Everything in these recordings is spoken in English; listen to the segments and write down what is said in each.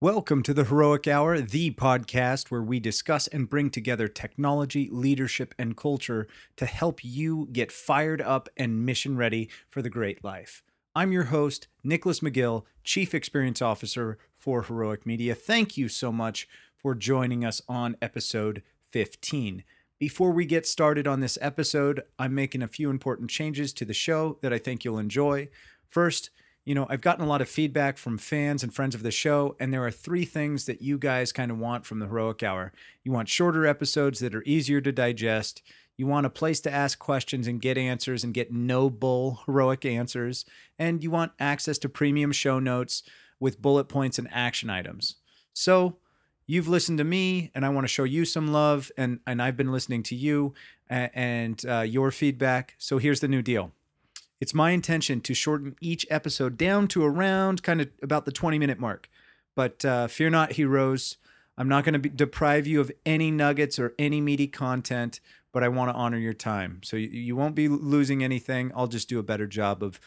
Welcome to the Heroic Hour, the podcast where we discuss and bring together technology, leadership, and culture to help you get fired up and mission ready for the great life. I'm your host, Nicholas McGill, Chief Experience Officer for Heroic Media. Thank you so much for joining us on episode 15. Before we get started on this episode, I'm making a few important changes to the show that I think you'll enjoy. First, you know, I've gotten a lot of feedback from fans and friends of the show, and there are three things that you guys kind of want from the Heroic Hour. You want shorter episodes that are easier to digest. You want a place to ask questions and get answers and get no bull heroic answers. And you want access to premium show notes with bullet points and action items. So, you've listened to me and I want to show you some love and and I've been listening to you and, and uh, your feedback. So here's the new deal. It's my intention to shorten each episode down to around kind of about the 20 minute mark. But uh, fear not, heroes. I'm not going to deprive you of any nuggets or any meaty content, but I want to honor your time. So you, you won't be losing anything. I'll just do a better job of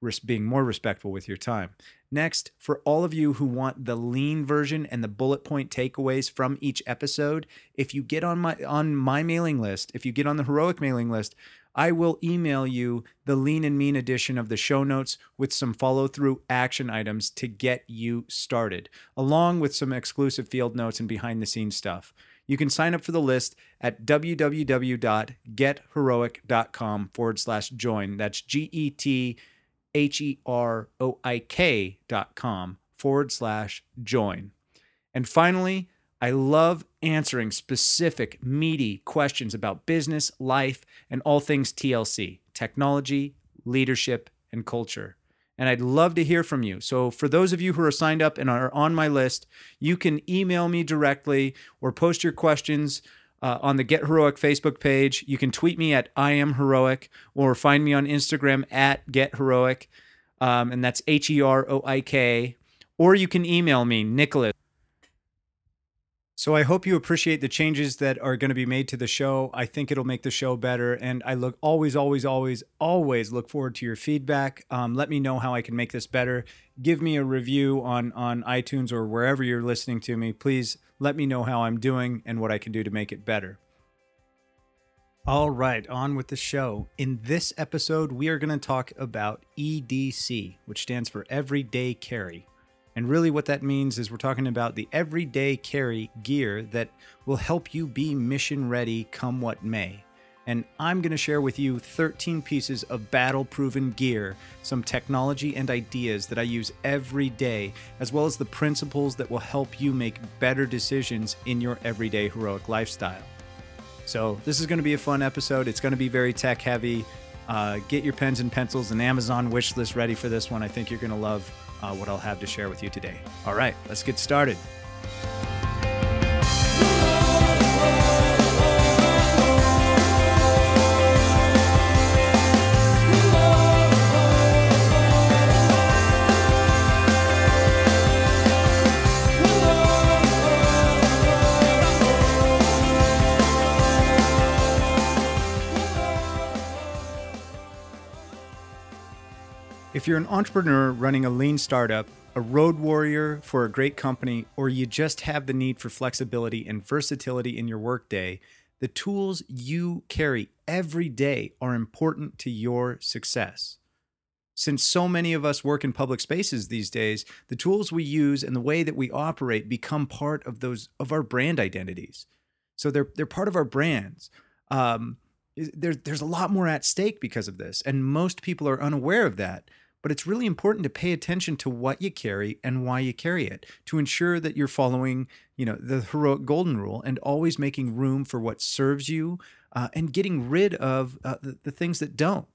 res- being more respectful with your time. Next, for all of you who want the lean version and the bullet point takeaways from each episode, if you get on my on my mailing list, if you get on the heroic mailing list, I will email you the lean and mean edition of the show notes with some follow through action items to get you started, along with some exclusive field notes and behind the scenes stuff. You can sign up for the list at www.getheroic.com forward slash join. That's G E T H E R O I K dot com forward slash join. And finally, I love answering specific, meaty questions about business, life, and all things TLC technology, leadership, and culture. And I'd love to hear from you. So, for those of you who are signed up and are on my list, you can email me directly or post your questions uh, on the Get Heroic Facebook page. You can tweet me at I am heroic or find me on Instagram at Get Heroic. Um, and that's H E R O I K. Or you can email me, Nicholas so I hope you appreciate the changes that are going to be made to the show. I think it'll make the show better, and I look always, always, always, always look forward to your feedback. Um, let me know how I can make this better. Give me a review on on iTunes or wherever you're listening to me. Please let me know how I'm doing and what I can do to make it better. All right, on with the show. In this episode, we are going to talk about EDC, which stands for Everyday Carry. And really, what that means is we're talking about the everyday carry gear that will help you be mission ready come what may. And I'm going to share with you 13 pieces of battle proven gear, some technology and ideas that I use every day, as well as the principles that will help you make better decisions in your everyday heroic lifestyle. So, this is going to be a fun episode. It's going to be very tech heavy. Uh, get your pens and pencils and Amazon wish list ready for this one. I think you're going to love uh, what I'll have to share with you today. All right, let's get started. You're an entrepreneur running a lean startup, a road warrior for a great company, or you just have the need for flexibility and versatility in your workday, the tools you carry every day are important to your success. Since so many of us work in public spaces these days, the tools we use and the way that we operate become part of those of our brand identities. So they're they're part of our brands. Um, there's there's a lot more at stake because of this, and most people are unaware of that but it's really important to pay attention to what you carry and why you carry it to ensure that you're following you know the heroic golden rule and always making room for what serves you uh, and getting rid of uh, the, the things that don't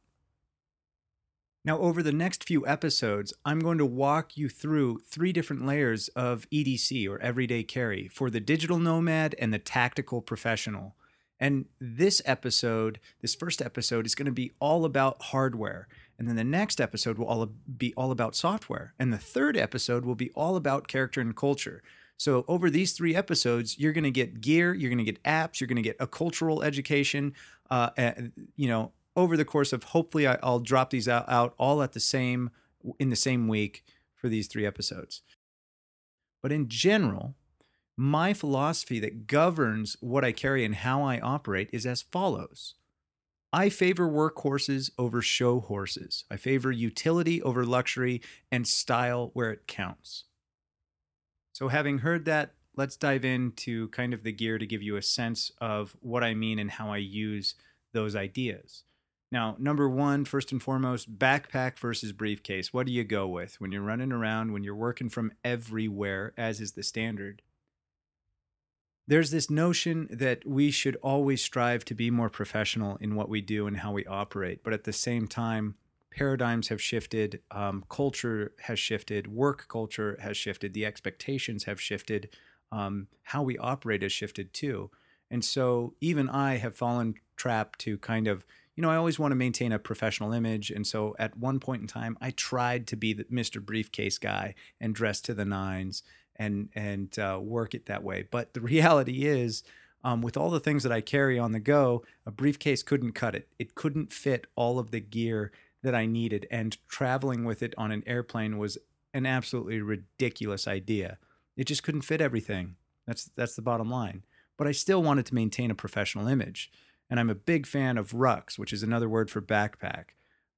now, over the next few episodes, I'm going to walk you through three different layers of EDC or everyday carry for the digital nomad and the tactical professional. And this episode, this first episode, is going to be all about hardware and then the next episode will all be all about software. And the third episode will be all about character and culture. So over these three episodes, you're going to get gear, you're going to get apps, you're going to get a cultural education. Uh, you know, over the course of hopefully I, will drop these out, out all at the same in the same week for these three episodes. But in general, my philosophy that governs what I carry and how I operate is as follows. I favor workhorses over show horses. I favor utility over luxury and style where it counts. So, having heard that, let's dive into kind of the gear to give you a sense of what I mean and how I use those ideas. Now, number one, first and foremost, backpack versus briefcase. What do you go with when you're running around, when you're working from everywhere, as is the standard? There's this notion that we should always strive to be more professional in what we do and how we operate. But at the same time, paradigms have shifted, um, culture has shifted, work culture has shifted, the expectations have shifted, um, how we operate has shifted too. And so even I have fallen trap to kind of, you know, I always want to maintain a professional image. And so at one point in time, I tried to be the Mr. Briefcase guy and dress to the nines and and uh, work it that way. But the reality is, um, with all the things that I carry on the go, a briefcase couldn't cut it. It couldn't fit all of the gear that I needed, and traveling with it on an airplane was an absolutely ridiculous idea. It just couldn't fit everything. That's that's the bottom line. But I still wanted to maintain a professional image, and I'm a big fan of rucks, which is another word for backpack.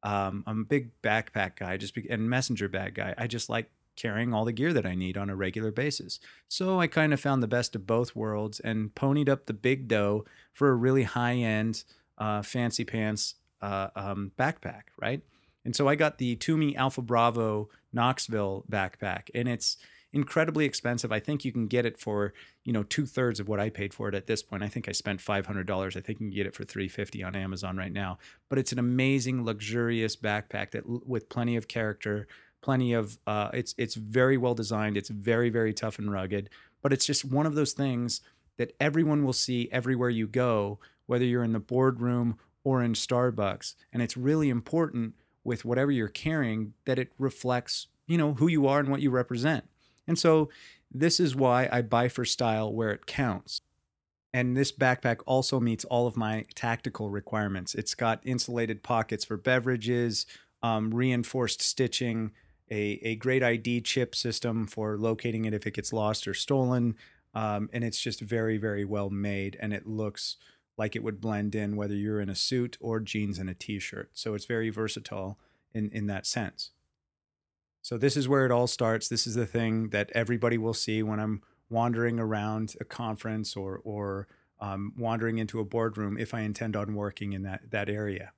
Um, I'm a big backpack guy, just be, and messenger bag guy. I just like carrying all the gear that I need on a regular basis. So I kind of found the best of both worlds and ponied up the big dough for a really high end, uh, fancy pants uh, um, backpack, right? And so I got the Tumi Alpha Bravo Knoxville backpack, and it's incredibly expensive. I think you can get it for you know two thirds of what I paid for it at this point. I think I spent five hundred dollars. I think you can get it for three fifty on Amazon right now. But it's an amazing, luxurious backpack that with plenty of character plenty of uh, it's it's very well designed it's very very tough and rugged but it's just one of those things that everyone will see everywhere you go whether you're in the boardroom or in starbucks and it's really important with whatever you're carrying that it reflects you know who you are and what you represent. And so this is why i buy for style where it counts. And this backpack also meets all of my tactical requirements. It's got insulated pockets for beverages um, reinforced stitching a, a great ID chip system for locating it if it gets lost or stolen. Um, and it's just very, very well made. And it looks like it would blend in whether you're in a suit or jeans and a t shirt. So it's very versatile in, in that sense. So this is where it all starts. This is the thing that everybody will see when I'm wandering around a conference or, or um, wandering into a boardroom if I intend on working in that, that area.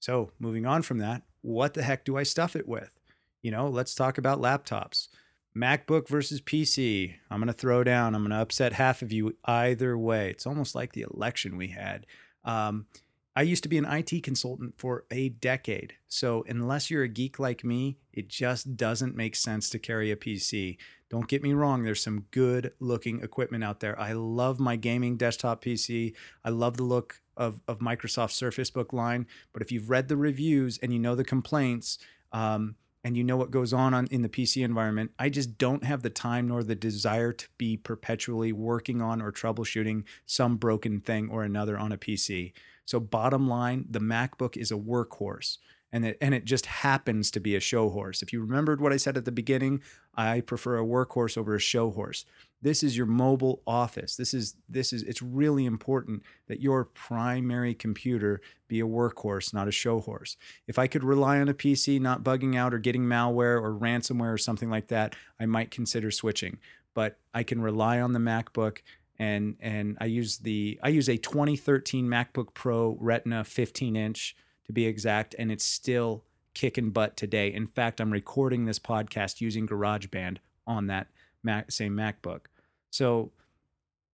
So moving on from that, what the heck do I stuff it with? You know, let's talk about laptops. MacBook versus PC. I'm going to throw down. I'm going to upset half of you either way. It's almost like the election we had. Um, I used to be an IT consultant for a decade. So, unless you're a geek like me, it just doesn't make sense to carry a PC. Don't get me wrong, there's some good looking equipment out there. I love my gaming desktop PC. I love the look of, of Microsoft Surface Book line. But if you've read the reviews and you know the complaints, um, and you know what goes on, on in the PC environment, I just don't have the time nor the desire to be perpetually working on or troubleshooting some broken thing or another on a PC. So bottom line, the MacBook is a workhorse and it, and it just happens to be a show horse. If you remembered what I said at the beginning, I prefer a workhorse over a show horse. This is your mobile office. This is this is it's really important that your primary computer be a workhorse, not a show horse. If I could rely on a PC not bugging out or getting malware or ransomware or something like that, I might consider switching. But I can rely on the MacBook and and I use the I use a 2013 MacBook Pro Retina 15 inch to be exact, and it's still kicking butt today. In fact, I'm recording this podcast using GarageBand on that Mac, same MacBook. So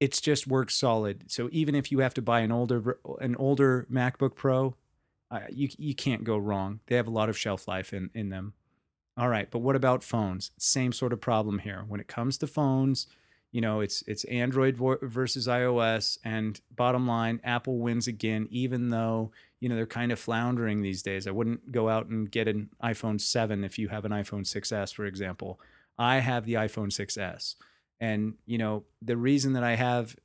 it's just works solid. So even if you have to buy an older an older MacBook Pro, uh, you you can't go wrong. They have a lot of shelf life in in them. All right, but what about phones? Same sort of problem here. When it comes to phones, you know, it's it's Android versus iOS, and bottom line, Apple wins again. Even though you know they're kind of floundering these days. I wouldn't go out and get an iPhone 7 if you have an iPhone 6s, for example. I have the iPhone 6s, and you know the reason that I have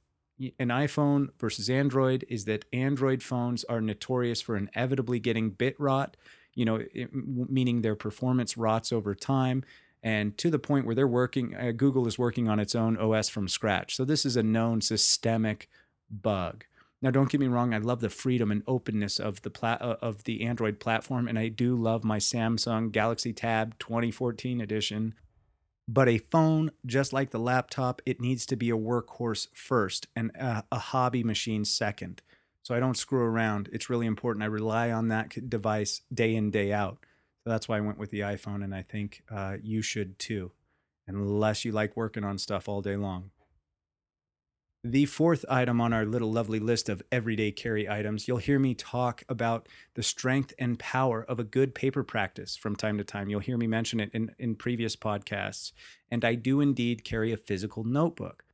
an iPhone versus Android is that Android phones are notorious for inevitably getting bit rot. You know, it, meaning their performance rots over time and to the point where they're working, uh, Google is working on its own OS from scratch. So this is a known systemic bug. Now, don't get me wrong. I love the freedom and openness of the pla- uh, of the Android platform, and I do love my Samsung Galaxy Tab 2014 edition. But a phone, just like the laptop, it needs to be a workhorse first and a, a hobby machine second. So I don't screw around. It's really important. I rely on that device day in day out. So that's why I went with the iPhone, and I think uh, you should too, unless you like working on stuff all day long. The fourth item on our little lovely list of everyday carry items, you'll hear me talk about the strength and power of a good paper practice from time to time. You'll hear me mention it in, in previous podcasts. And I do indeed carry a physical notebook.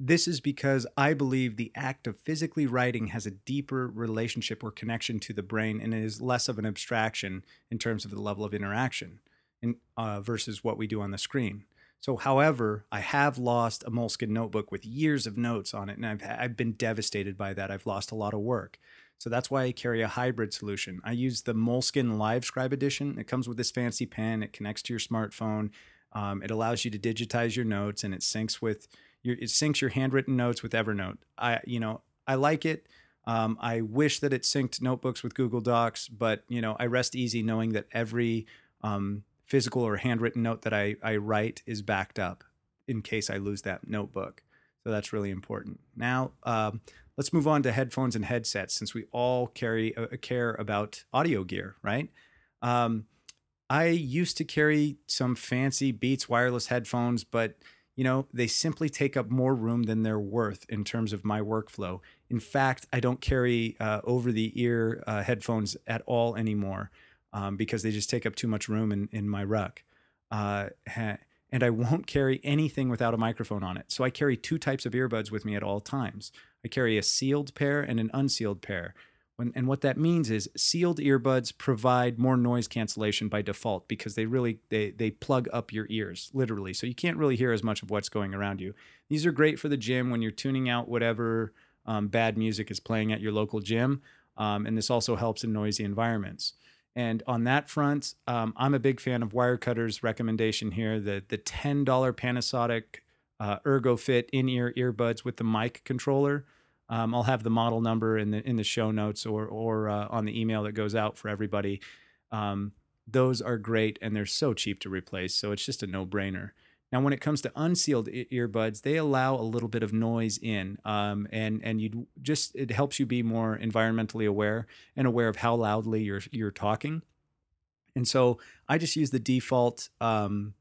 This is because I believe the act of physically writing has a deeper relationship or connection to the brain and is less of an abstraction in terms of the level of interaction in, uh, versus what we do on the screen. So, however, I have lost a Moleskine notebook with years of notes on it, and I've, I've been devastated by that. I've lost a lot of work. So that's why I carry a hybrid solution. I use the Moleskine Livescribe Edition. It comes with this fancy pen. It connects to your smartphone. Um, it allows you to digitize your notes, and it syncs with your it syncs your handwritten notes with Evernote. I you know I like it. Um, I wish that it synced notebooks with Google Docs, but you know I rest easy knowing that every um, physical or handwritten note that I, I write is backed up in case I lose that notebook. So that's really important. Now, um, let's move on to headphones and headsets since we all carry care about audio gear, right? Um, I used to carry some fancy Beats wireless headphones, but you know, they simply take up more room than they're worth in terms of my workflow. In fact, I don't carry uh, over the ear uh, headphones at all anymore um, because they just take up too much room in, in my ruck. Uh, and I won't carry anything without a microphone on it. So I carry two types of earbuds with me at all times. I carry a sealed pair and an unsealed pair. When, and what that means is sealed earbuds provide more noise cancellation by default because they really they they plug up your ears literally so you can't really hear as much of what's going around you these are great for the gym when you're tuning out whatever um, bad music is playing at your local gym um, and this also helps in noisy environments and on that front, um, I'm a big fan of Wirecutter's recommendation here the, the $10 Panasonic uh, ErgoFit in ear earbuds with the mic controller. Um, I'll have the model number in the in the show notes or or uh, on the email that goes out for everybody. Um, those are great and they're so cheap to replace, so it's just a no brainer. Now, when it comes to unsealed earbuds, they allow a little bit of noise in, um, and and you just it helps you be more environmentally aware and aware of how loudly you're you're talking. And so I just use the default um,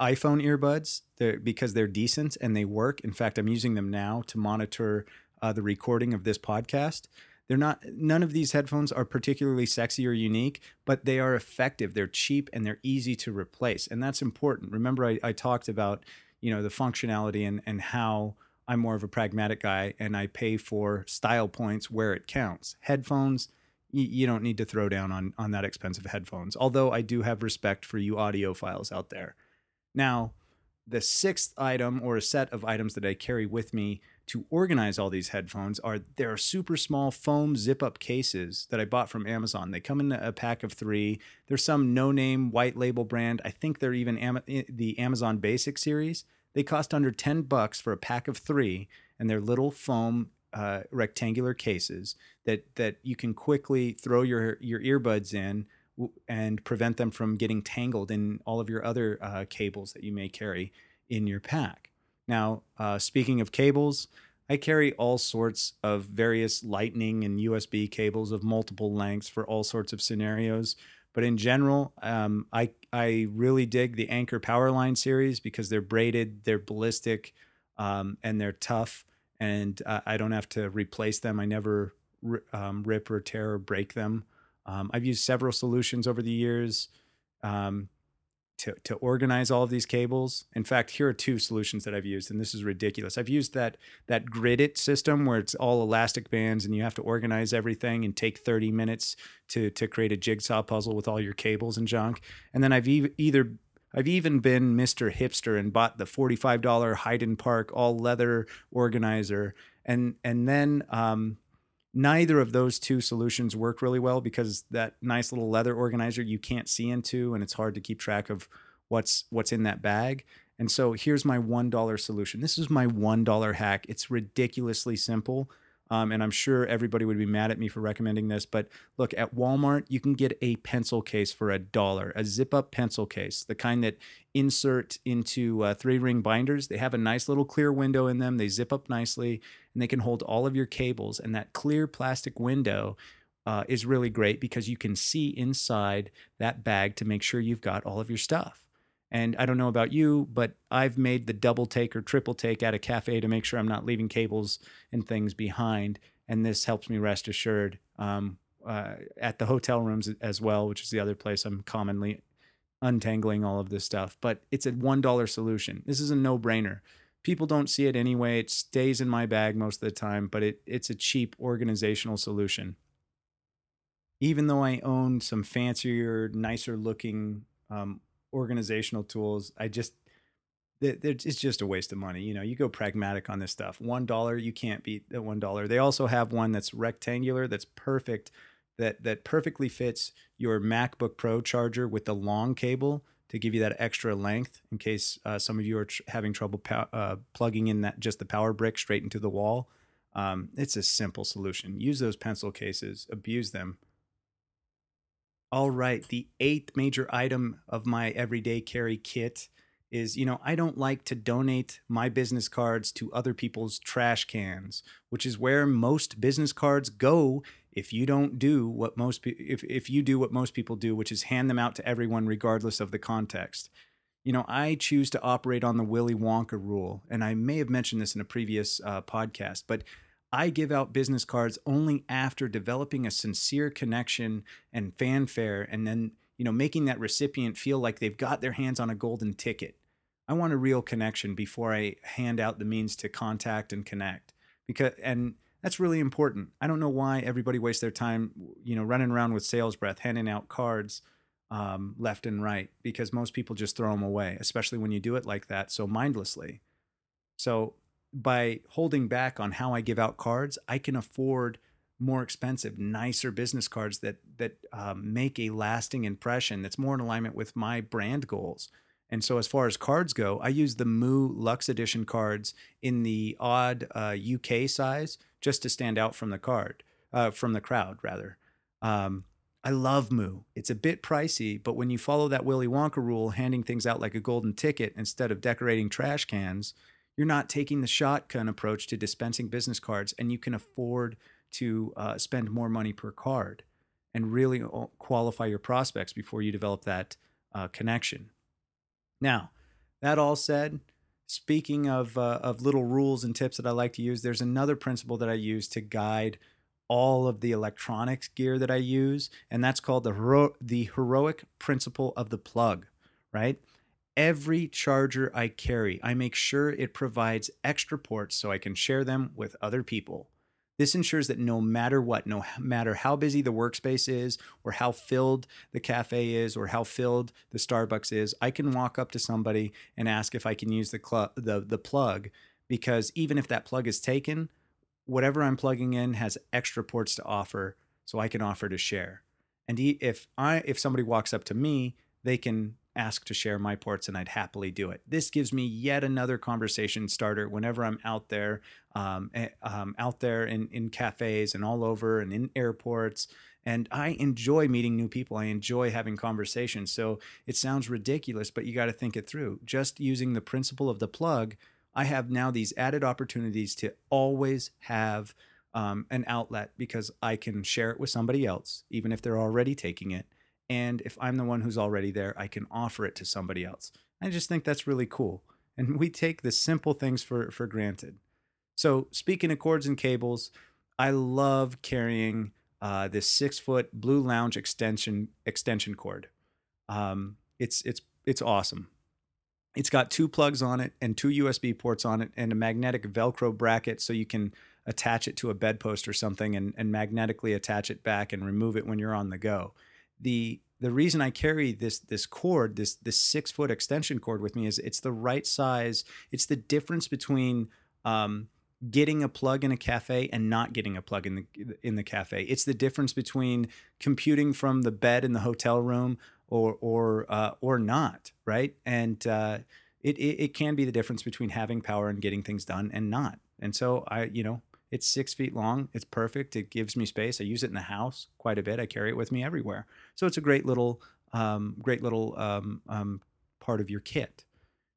iPhone earbuds they're, because they're decent and they work. In fact, I'm using them now to monitor uh, the recording of this podcast. They're not none of these headphones are particularly sexy or unique, but they are effective. They're cheap and they're easy to replace. And that's important. Remember I, I talked about, you know, the functionality and, and how I'm more of a pragmatic guy and I pay for style points where it counts. Headphones, you, you don't need to throw down on on that expensive headphones. Although I do have respect for you audiophiles out there. Now, the sixth item or a set of items that I carry with me to organize all these headphones are there are super small foam zip up cases that I bought from Amazon. They come in a pack of three. There's some no name white label brand. I think they're even Am- the Amazon Basic series. They cost under 10 bucks for a pack of three, and they're little foam uh, rectangular cases that that you can quickly throw your your earbuds in and prevent them from getting tangled in all of your other uh, cables that you may carry in your pack. Now, uh, speaking of cables, I carry all sorts of various lightning and USB cables of multiple lengths for all sorts of scenarios. But in general, um, I I really dig the Anker Powerline series because they're braided, they're ballistic, um, and they're tough, and uh, I don't have to replace them. I never um, rip or tear or break them. Um, I've used several solutions over the years. Um, to, to organize all of these cables. In fact, here are two solutions that I've used, and this is ridiculous. I've used that that GridIt system where it's all elastic bands and you have to organize everything and take 30 minutes to to create a jigsaw puzzle with all your cables and junk. And then I've e- either I've even been Mr. Hipster and bought the $45 Hayden Park all leather organizer. And and then um, neither of those two solutions work really well because that nice little leather organizer you can't see into and it's hard to keep track of what's what's in that bag. And so here's my $1 solution. This is my $1 hack. It's ridiculously simple. Um, and I'm sure everybody would be mad at me for recommending this, but look at Walmart, you can get a pencil case for a dollar, a zip up pencil case, the kind that insert into uh, three ring binders. They have a nice little clear window in them. They zip up nicely and they can hold all of your cables. And that clear plastic window uh, is really great because you can see inside that bag to make sure you've got all of your stuff. And I don't know about you, but I've made the double take or triple take at a cafe to make sure I'm not leaving cables and things behind. And this helps me rest assured um, uh, at the hotel rooms as well, which is the other place I'm commonly untangling all of this stuff. But it's a $1 solution. This is a no brainer. People don't see it anyway. It stays in my bag most of the time, but it, it's a cheap organizational solution. Even though I own some fancier, nicer looking um, organizational tools, I just it's just a waste of money. You know, you go pragmatic on this stuff. One dollar, you can't beat the one dollar. They also have one that's rectangular, that's perfect, that that perfectly fits your MacBook Pro charger with the long cable to give you that extra length in case uh, some of you are tr- having trouble pow- uh, plugging in that just the power brick straight into the wall. Um, it's a simple solution. Use those pencil cases, abuse them, all right, the eighth major item of my everyday carry kit is you know, I don't like to donate my business cards to other people's trash cans, which is where most business cards go if you don't do what most if if you do what most people do, which is hand them out to everyone regardless of the context. You know, I choose to operate on the Willy Wonka rule, and I may have mentioned this in a previous uh, podcast, but I give out business cards only after developing a sincere connection and fanfare and then, you know, making that recipient feel like they've got their hands on a golden ticket. I want a real connection before I hand out the means to contact and connect. Because and that's really important. I don't know why everybody wastes their time, you know, running around with sales breath, handing out cards um, left and right, because most people just throw them away, especially when you do it like that so mindlessly. So by holding back on how I give out cards, I can afford more expensive, nicer business cards that that um, make a lasting impression. That's more in alignment with my brand goals. And so, as far as cards go, I use the Moo Lux Edition cards in the odd uh, UK size just to stand out from the card, uh, from the crowd rather. Um, I love Moo. It's a bit pricey, but when you follow that Willy Wonka rule, handing things out like a golden ticket instead of decorating trash cans, you're not taking the shotgun approach to dispensing business cards, and you can afford to uh, spend more money per card and really uh, qualify your prospects before you develop that uh, connection. Now, that all said, speaking of uh, of little rules and tips that I like to use, there's another principle that I use to guide all of the electronics gear that I use, and that's called the hero- the heroic principle of the plug. Right? Every charger I carry, I make sure it provides extra ports so I can share them with other people. This ensures that no matter what, no matter how busy the workspace is, or how filled the cafe is, or how filled the Starbucks is, I can walk up to somebody and ask if I can use the cl- the, the plug. Because even if that plug is taken, whatever I'm plugging in has extra ports to offer, so I can offer to share. And if I if somebody walks up to me, they can ask to share my ports and I'd happily do it. This gives me yet another conversation starter whenever I'm out there, um, eh, um, out there in, in cafes and all over and in airports. And I enjoy meeting new people. I enjoy having conversations. So it sounds ridiculous, but you got to think it through. Just using the principle of the plug, I have now these added opportunities to always have um, an outlet because I can share it with somebody else, even if they're already taking it. And if I'm the one who's already there, I can offer it to somebody else. I just think that's really cool. And we take the simple things for, for granted. So, speaking of cords and cables, I love carrying uh, this six foot Bluelounge extension extension cord. Um, it's it's it's awesome. It's got two plugs on it and two USB ports on it and a magnetic Velcro bracket so you can attach it to a bedpost or something and, and magnetically attach it back and remove it when you're on the go the the reason I carry this this cord, this this six foot extension cord with me is it's the right size. It's the difference between um, getting a plug in a cafe and not getting a plug in the in the cafe. It's the difference between computing from the bed in the hotel room or or uh, or not, right? And uh, it, it it can be the difference between having power and getting things done and not. And so I, you know, it's six feet long. It's perfect. It gives me space. I use it in the house quite a bit. I carry it with me everywhere. So it's a great little, um, great little um, um, part of your kit.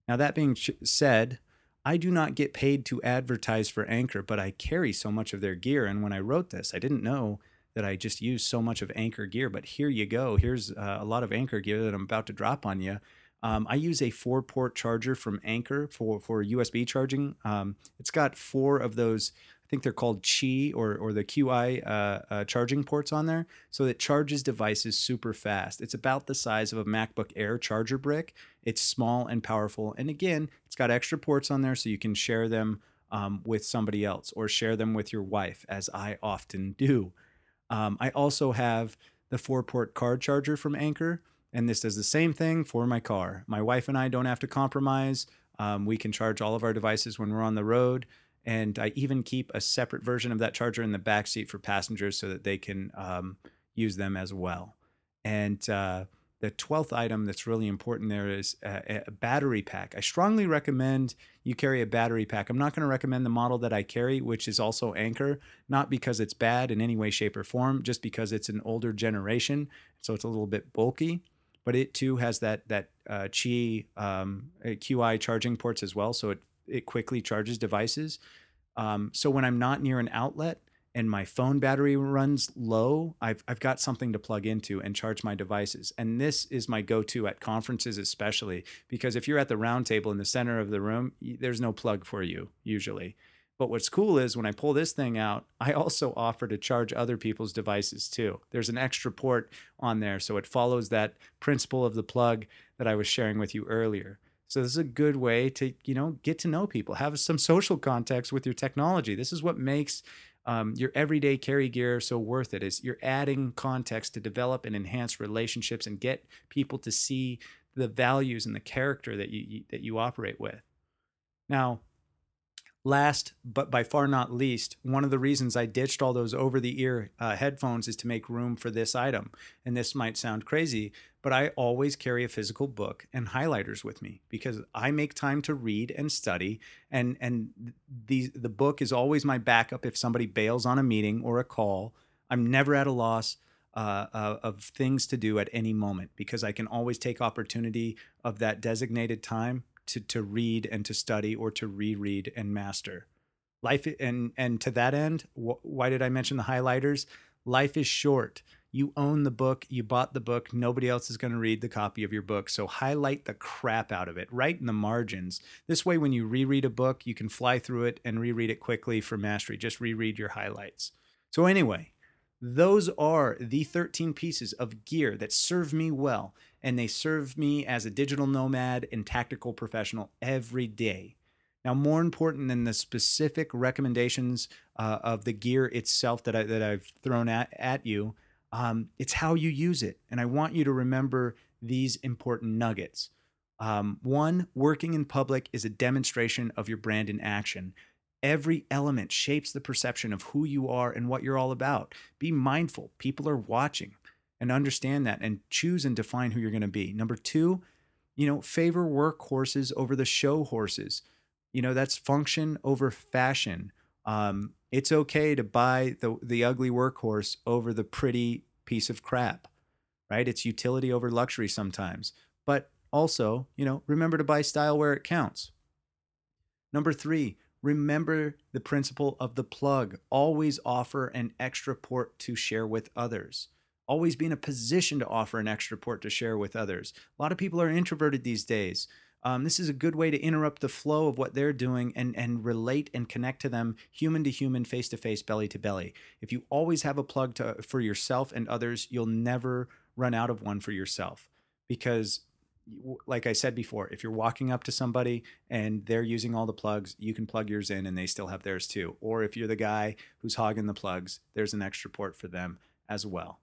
Now that being ch- said, I do not get paid to advertise for Anker, but I carry so much of their gear. And when I wrote this, I didn't know that I just use so much of Anker gear. But here you go. Here's uh, a lot of Anker gear that I'm about to drop on you. Um, I use a four port charger from Anker for, for USB charging. Um, it's got four of those, I think they're called Qi or, or the QI uh, uh, charging ports on there. So it charges devices super fast. It's about the size of a MacBook Air charger brick. It's small and powerful. And again, it's got extra ports on there so you can share them um, with somebody else or share them with your wife, as I often do. Um, I also have the four port card charger from Anker, and this does the same thing for my car. My wife and I don't have to compromise. Um, we can charge all of our devices when we're on the road. And I even keep a separate version of that charger in the back seat for passengers so that they can um, use them as well. And uh, the 12th item that's really important there is a, a, battery pack. I strongly recommend you carry a battery pack. I'm not going to recommend the model that I carry, which is also Anker, not because it's bad in any way, shape, or form, just because it's an older generation. So it's a little bit bulky, but it too has that, that uh, Qi um, QI charging ports as well. So it, it quickly charges devices. Um, so when I'm not near an outlet, and my phone battery runs low, I've, I've got something to plug into and charge my devices. And this is my go to at conferences, especially because if you're at the round table in the center of the room, there's no plug for you usually. But what's cool is when I pull this thing out, I also offer to charge other people's devices too. There's an extra port on there. So it follows that principle of the plug that I was sharing with you earlier. So this is a good way to, you know, get to know people, have some social context with your technology. This is what makes um, your everyday carry gear so worth it is you're adding context to develop and enhance relationships and get people to see the values and the character that you that you operate with now Last, but by far not least, one of the reasons I ditched all those over the ear uh, headphones is to make room for this item. And this might sound crazy, but I always carry a physical book and highlighters with me because I make time to read and study. And, and the, the book is always my backup if somebody bails on a meeting or a call. I'm never at a loss. Uh, uh, of things to do at any moment because I can always take opportunity of that designated time to to read and to study or to reread and master. Life and and to that end, wh- why did I mention the highlighters? Life is short. You own the book, you bought the book, nobody else is going to read the copy of your book. So highlight the crap out of it, right in the margins. This way, when you reread a book, you can fly through it and reread it quickly for mastery. Just reread your highlights. So, anyway, those are the 13 pieces of gear that serve me well, and they serve me as a digital nomad and tactical professional every day. Now, more important than the specific recommendations uh, of the gear itself that, I, that I've thrown at, at you, um, it's how you use it. And I want you to remember these important nuggets. Um, one, working in public is a demonstration of your brand in action. Every element shapes the perception of who you are and what you're all about. Be mindful, people are watching and understand that and choose and define who you're going to be. Number two, you know, favor work horses over the show horses. You know, that's function over fashion. Um, it's okay to buy the, the ugly workhorse over the pretty piece of crap, right? It's utility over luxury sometimes. But also, you know, remember to buy style where it counts. Number three, Remember the principle of the plug. Always offer an extra port to share with others. Always be in a position to offer an extra port to share with others. A lot of people are introverted these days. Um, this is a good way to interrupt the flow of what they're doing and, and relate and connect to them human to human, face to face, belly to belly. If you always have a plug to, for yourself and others, you'll never run out of one for yourself because like I said before, if you're walking up to somebody and they're using all the plugs, you can plug yours in and they still have theirs too. Or if you're the guy who's hogging the plugs, there's an extra port for them as well.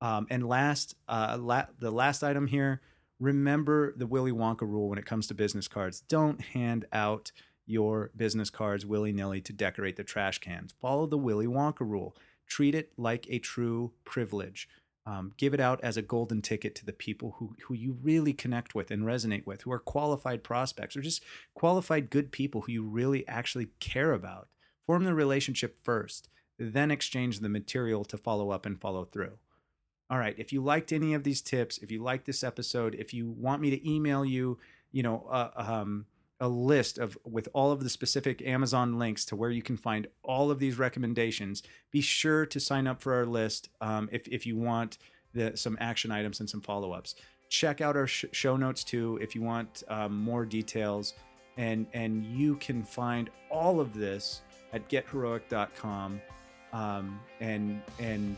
Um, and last, uh, la- the last item here, remember the Willy Wonka rule when it comes to business cards. Don't hand out your business cards willy nilly to decorate the trash cans. Follow the Willy Wonka rule. Treat it like a true privilege. um, give it out as a golden ticket to the people who, who you really connect with and resonate with, who are qualified prospects or just qualified good people who you really actually care about. Form the relationship first, then exchange the material to follow up and follow through. All right, if you liked any of these tips, if you liked this episode, if you want me to email you, you know, uh, um, a list of with all of the specific Amazon links to where you can find all of these recommendations. Be sure to sign up for our list um, if if you want the, some action items and some follow ups. Check out our sh- show notes too if you want um, more details, and and you can find all of this at getheroic.com. Um, and and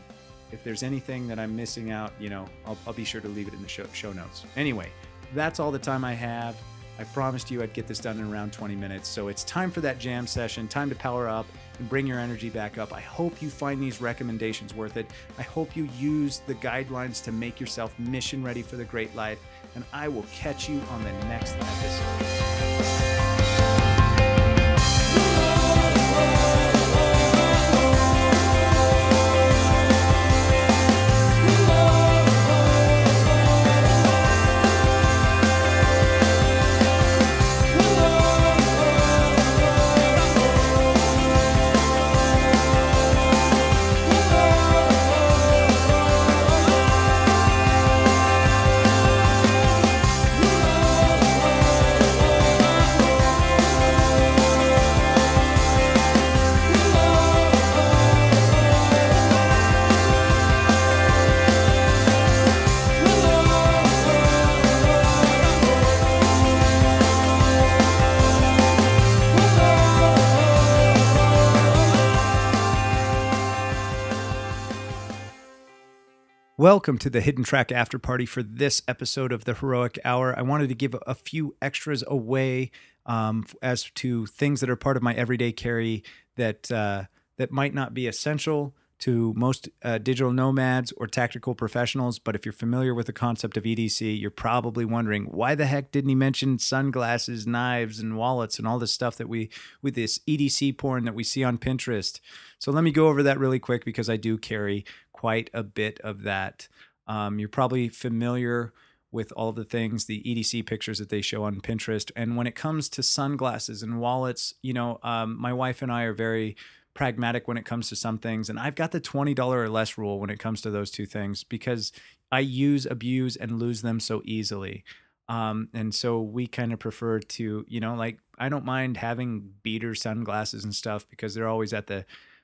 if there's anything that I'm missing out, you know, I'll, I'll be sure to leave it in the show, show notes. Anyway, that's all the time I have. I promised you I'd get this done in around 20 minutes. So it's time for that jam session, time to power up and bring your energy back up. I hope you find these recommendations worth it. I hope you use the guidelines to make yourself mission ready for the great life. And I will catch you on the next episode. Welcome to the Hidden Track After Party for this episode of the Heroic Hour. I wanted to give a few extras away um, as to things that are part of my everyday carry that uh, that might not be essential to most uh, digital nomads or tactical professionals. But if you're familiar with the concept of EDC, you're probably wondering why the heck didn't he mention sunglasses, knives, and wallets and all this stuff that we with this EDC porn that we see on Pinterest. So let me go over that really quick because I do carry quite a bit of that. Um, you're probably familiar with all the things, the EDC pictures that they show on Pinterest. And when it comes to sunglasses and wallets, you know, um, my wife and I are very pragmatic when it comes to some things. And I've got the $20 or less rule when it comes to those two things because I use, abuse, and lose them so easily. Um, and so we kind of prefer to, you know, like I don't mind having beater sunglasses and stuff because they're always at the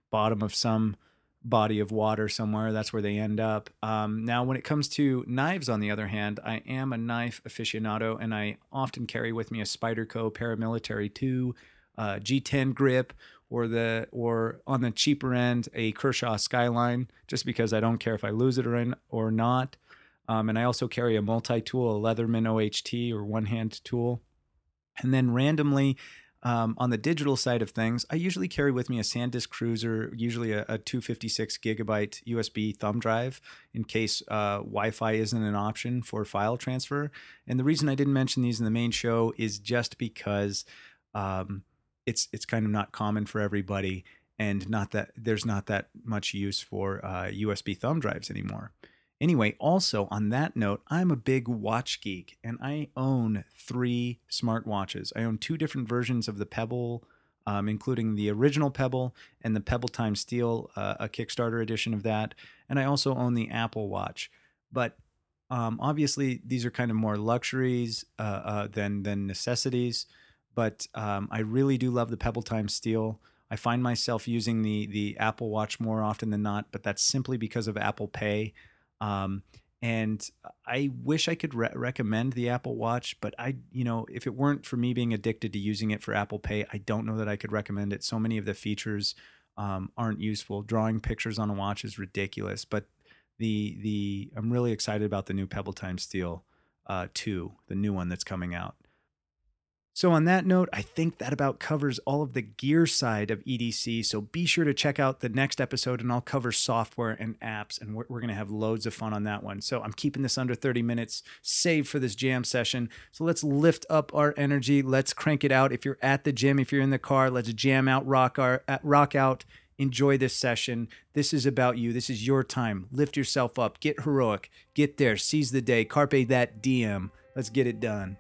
bottom of some body of water somewhere. That's where they end up. Um, now, when it comes to knives, on the other hand, I am a knife aficionado, and I often carry with me a Spyderco Paramilitary 2 uh, G10 grip, or the or on the cheaper end a Kershaw Skyline, just because I don't care if I lose it or in, or not. Um, and I also carry a multi-tool, a Leatherman OHT or one-hand tool. And then randomly, um, on the digital side of things, I usually carry with me a SanDisk Cruzer, usually a, a 256 gigabyte USB thumb drive in case uh, Wi Fi isn't an option for file transfer. And the reason I didn't mention these in the main show is just because um, it's it's kind of not common for everybody, and not that there's not that much use for uh, USB thumb drives anymore. Anyway, also on that note, I'm a big watch geek and I own three smartwatches. I own two different versions of the Pebble, um, including the original Pebble and the Pebble Time Steel, uh, a Kickstarter edition of that. And I also own the Apple Watch. But um, obviously, these are kind of more luxuries uh, uh, than than necessities. But um, I really do love the Pebble Time Steel. I find myself using the the Apple Watch more often than not, but that's simply because of Apple Pay. Um, and I wish I could re- recommend the Apple Watch, but I, you know, if it weren't for me being addicted to using it for Apple Pay, I don't know that I could recommend it. So many of the features um, aren't useful. Drawing pictures on a watch is ridiculous, but the the I'm really excited about the new Pebble Time Steel uh, 2, the new one that's coming out. So, on that note, I think that about covers all of the gear side of EDC. So, be sure to check out the next episode and I'll cover software and apps, and we're, we're going to have loads of fun on that one. So, I'm keeping this under 30 minutes, save for this jam session. So, let's lift up our energy. Let's crank it out. If you're at the gym, if you're in the car, let's jam out, rock, our, rock out enjoy this session. This is about you. This is your time. Lift yourself up. Get heroic. Get there. Seize the day. Carpe that DM. Let's get it done.